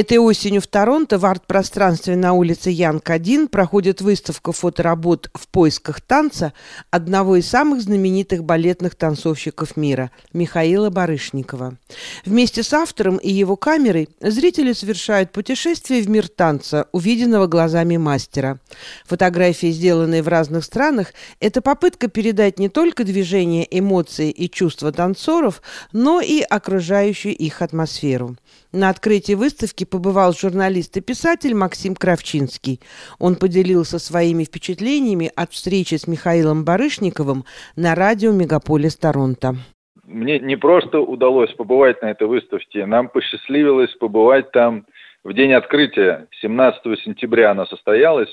Этой осенью в Торонто в арт-пространстве на улице Янг-1 проходит выставка фоторабот «В поисках танца» одного из самых знаменитых балетных танцовщиков мира – Михаила Барышникова. Вместе с автором и его камерой зрители совершают путешествие в мир танца, увиденного глазами мастера. Фотографии, сделанные в разных странах, это попытка передать не только движение, эмоции и чувства танцоров, но и окружающую их атмосферу. На открытии выставки побывал журналист и писатель Максим Кравчинский. Он поделился своими впечатлениями от встречи с Михаилом Барышниковым на радио «Мегаполис Торонто». Мне не просто удалось побывать на этой выставке, нам посчастливилось побывать там в день открытия, 17 сентября она состоялась.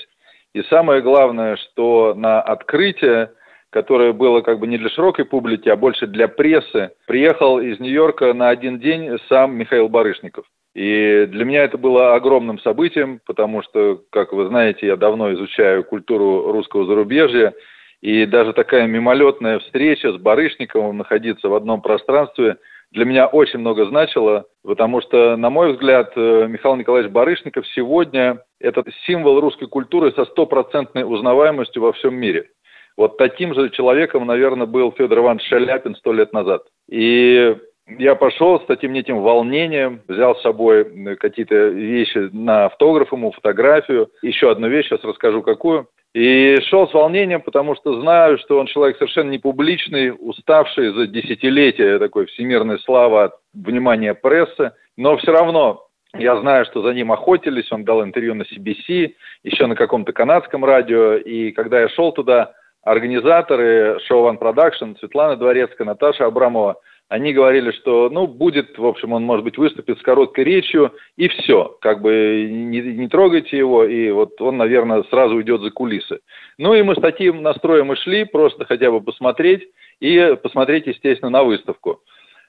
И самое главное, что на открытие которое было как бы не для широкой публики, а больше для прессы, приехал из Нью-Йорка на один день сам Михаил Барышников. И для меня это было огромным событием, потому что, как вы знаете, я давно изучаю культуру русского зарубежья, и даже такая мимолетная встреча с Барышниковым, находиться в одном пространстве, для меня очень много значило, потому что, на мой взгляд, э, Михаил Николаевич Барышников сегодня – это символ русской культуры со стопроцентной узнаваемостью во всем мире. Вот таким же человеком, наверное, был Федор Иванович Шаляпин сто лет назад. И я пошел с таким этим волнением, взял с собой какие-то вещи на автограф ему, фотографию. Еще одну вещь, сейчас расскажу какую. И шел с волнением, потому что знаю, что он человек совершенно не публичный, уставший за десятилетия такой всемирной славы от внимания прессы. Но все равно я знаю, что за ним охотились, он дал интервью на CBC, еще на каком-то канадском радио. И когда я шел туда, организаторы шоу One Production, Светлана Дворецкая, Наташа Абрамова, они говорили, что, ну, будет, в общем, он, может быть, выступит с короткой речью, и все, как бы не, не трогайте его, и вот он, наверное, сразу уйдет за кулисы. Ну, и мы с таким настроем и шли, просто хотя бы посмотреть, и посмотреть, естественно, на выставку.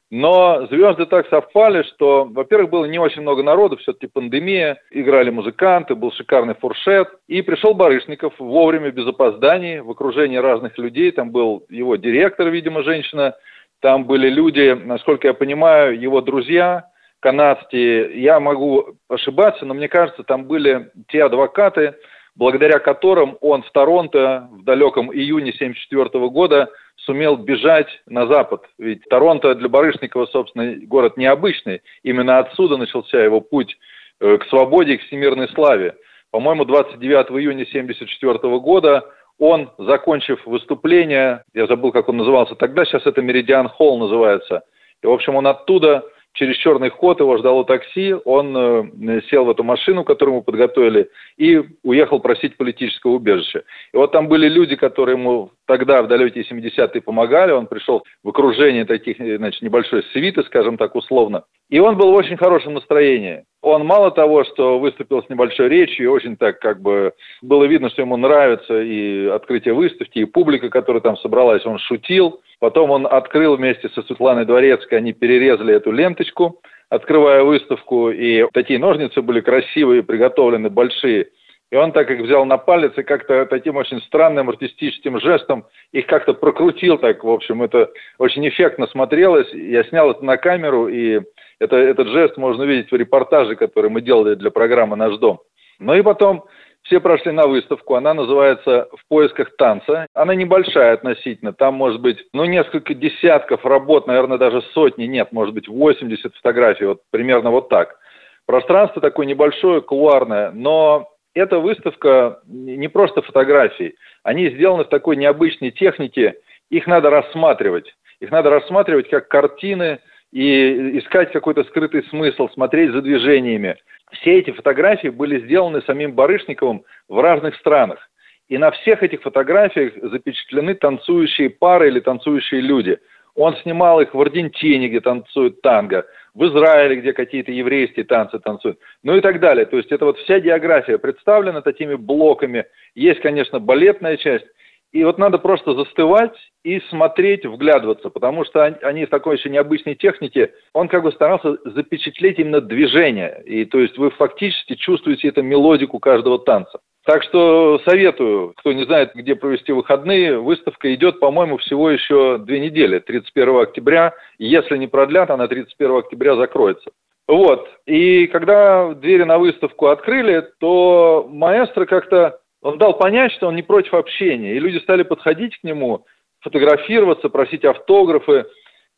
Но звезды так совпали, что, во-первых, было не очень много народу, все-таки пандемия, играли музыканты, был шикарный фуршет. И пришел Барышников вовремя, без опозданий, в окружении разных людей. Там был его директор, видимо, женщина. Там были люди, насколько я понимаю, его друзья, канадские. Я могу ошибаться, но мне кажется, там были те адвокаты, благодаря которым он в Торонто в далеком июне 1974 года сумел бежать на запад. Ведь Торонто для Барышникова, собственно, город необычный. Именно отсюда начался его путь э, к свободе и к всемирной славе. По-моему, 29 июня 1974 года он, закончив выступление, я забыл, как он назывался тогда, сейчас это Меридиан Холл называется, и, в общем, он оттуда через черный ход его ждало такси, он э, сел в эту машину, которую ему подготовили, и уехал просить политического убежища. И вот там были люди, которые ему тогда, в далекие 70-е, помогали, он пришел в окружении таких, значит, небольшой свиты, скажем так, условно, и он был в очень хорошем настроении. Он мало того, что выступил с небольшой речью, очень так как бы было видно, что ему нравится и открытие выставки, и публика, которая там собралась, он шутил, Потом он открыл вместе со Светланой Дворецкой, они перерезали эту ленточку, открывая выставку, и такие ножницы были красивые, приготовлены, большие. И он так их взял на палец и как-то таким очень странным артистическим жестом их как-то прокрутил так, в общем, это очень эффектно смотрелось. Я снял это на камеру, и это, этот жест можно увидеть в репортаже, который мы делали для программы «Наш дом». Ну и потом все прошли на выставку, она называется «В поисках танца». Она небольшая относительно, там может быть, ну, несколько десятков работ, наверное, даже сотни, нет, может быть, 80 фотографий, вот примерно вот так. Пространство такое небольшое, кулуарное, но эта выставка не просто фотографии, они сделаны в такой необычной технике, их надо рассматривать. Их надо рассматривать как картины и искать какой-то скрытый смысл, смотреть за движениями все эти фотографии были сделаны самим Барышниковым в разных странах. И на всех этих фотографиях запечатлены танцующие пары или танцующие люди. Он снимал их в Аргентине, где танцуют танго, в Израиле, где какие-то еврейские танцы танцуют, ну и так далее. То есть это вот вся география представлена такими блоками. Есть, конечно, балетная часть, и вот надо просто застывать и смотреть, вглядываться, потому что они в такой еще необычной технике, он как бы старался запечатлеть именно движение. И то есть вы фактически чувствуете эту мелодику каждого танца. Так что советую, кто не знает, где провести выходные, выставка идет, по-моему, всего еще две недели, 31 октября. Если не продлят, она 31 октября закроется. Вот. И когда двери на выставку открыли, то маэстро как-то, он дал понять, что он не против общения. И люди стали подходить к нему, фотографироваться, просить автографы.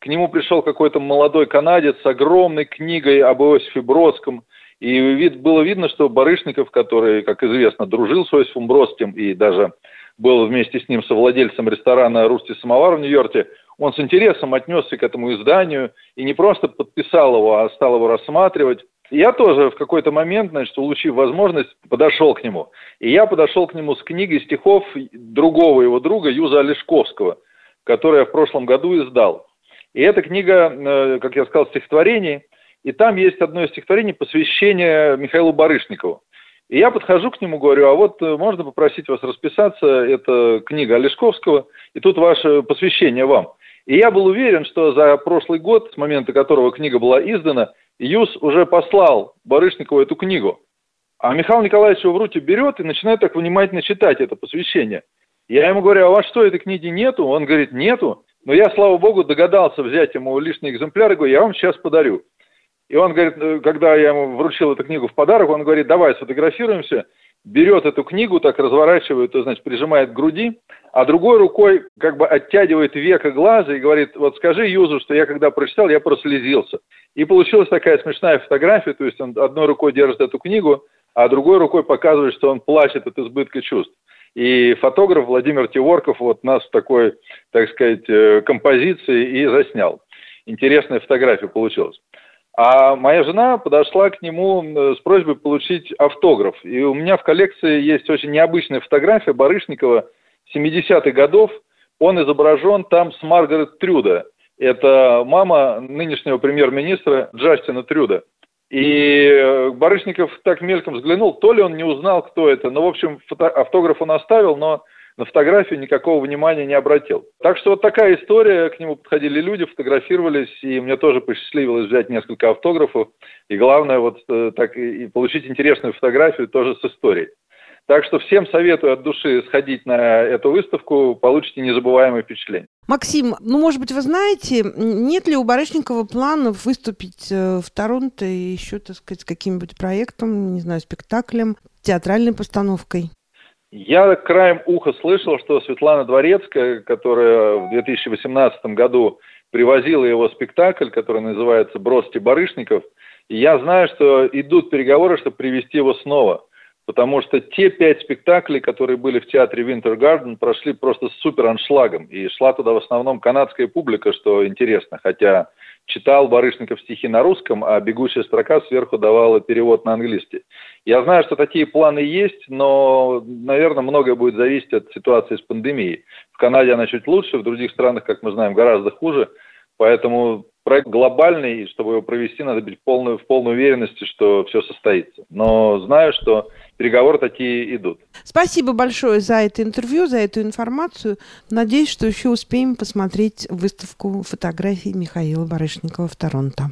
К нему пришел какой-то молодой канадец с огромной книгой об Иосифе Бродском. И вид, было видно, что Барышников, который, как известно, дружил с Иосифом Бродским и даже был вместе с ним совладельцем ресторана «Русский самовар» в Нью-Йорке, он с интересом отнесся к этому изданию и не просто подписал его, а стал его рассматривать. Я тоже в какой-то момент, значит, улучив возможность, подошел к нему. И я подошел к нему с книгой стихов другого его друга, Юза Олешковского, который я в прошлом году издал. И эта книга, э, как я сказал, стихотворений, и там есть одно из стихотворений посвящение Михаилу Барышникову. И я подхожу к нему, говорю, а вот э, можно попросить вас расписаться, это книга Олешковского, и тут ваше посвящение вам. И я был уверен, что за прошлый год, с момента которого книга была издана, ЮС уже послал Барышникову эту книгу. А Михаил Николаевич его в руки берет и начинает так внимательно читать это посвящение. Я ему говорю, а у вас что, этой книги нету? Он говорит, нету. Но я, слава богу, догадался взять ему лишний экземпляр и говорю, я вам сейчас подарю. И он говорит, э, когда я ему вручил эту книгу в подарок, он говорит, давай сфотографируемся берет эту книгу, так разворачивает, то значит, прижимает к груди, а другой рукой как бы оттягивает века глаза и говорит, вот скажи Юзу, что я когда прочитал, я прослезился. И получилась такая смешная фотография, то есть он одной рукой держит эту книгу, а другой рукой показывает, что он плачет от избытка чувств. И фотограф Владимир Теворков вот нас в такой, так сказать, э, композиции и заснял. Интересная фотография получилась. А моя жена подошла к нему э, с просьбой получить автограф. И у меня в коллекции есть очень необычная фотография Барышникова 70-х годов. Он изображен там с Маргарет Трюда. Это мама нынешнего премьер-министра Джастина Трюда. И э, Барышников так мельком взглянул, то ли он не узнал, кто это. Но, в общем, фото- автограф он оставил, но на фотографию никакого внимания не обратил. Так что вот такая история, к нему подходили люди, фотографировались, и мне тоже посчастливилось взять несколько автографов, и главное вот э, так и получить интересную фотографию тоже с историей. Так что всем советую от души сходить на эту выставку, получите незабываемое впечатление. Максим, ну, может быть, вы знаете, нет ли у Барышникова планов выступить э, в Торонто и еще, так сказать, с каким-нибудь проектом, не знаю, спектаклем, театральной постановкой? Я краем уха слышал, что Светлана Дворецкая, которая в 2018 году привозила его спектакль, который называется «Бросьте барышников», я знаю, что идут переговоры, чтобы привести его снова. Потому что те пять спектаклей, которые были в театре Winter Garden, прошли просто супер аншлагом. И шла туда в основном канадская публика, что интересно. Хотя читал Барышников стихи на русском, а бегущая строка сверху давала перевод на английский. Я знаю, что такие планы есть, но, наверное, многое будет зависеть от ситуации с пандемией. В Канаде она чуть лучше, в других странах, как мы знаем, гораздо хуже. Поэтому проект глобальный, и чтобы его провести, надо быть в полной, в полной уверенности, что все состоится. Но знаю, что переговоры такие идут. Спасибо большое за это интервью, за эту информацию. Надеюсь, что еще успеем посмотреть выставку фотографий Михаила Барышникова в Торонто.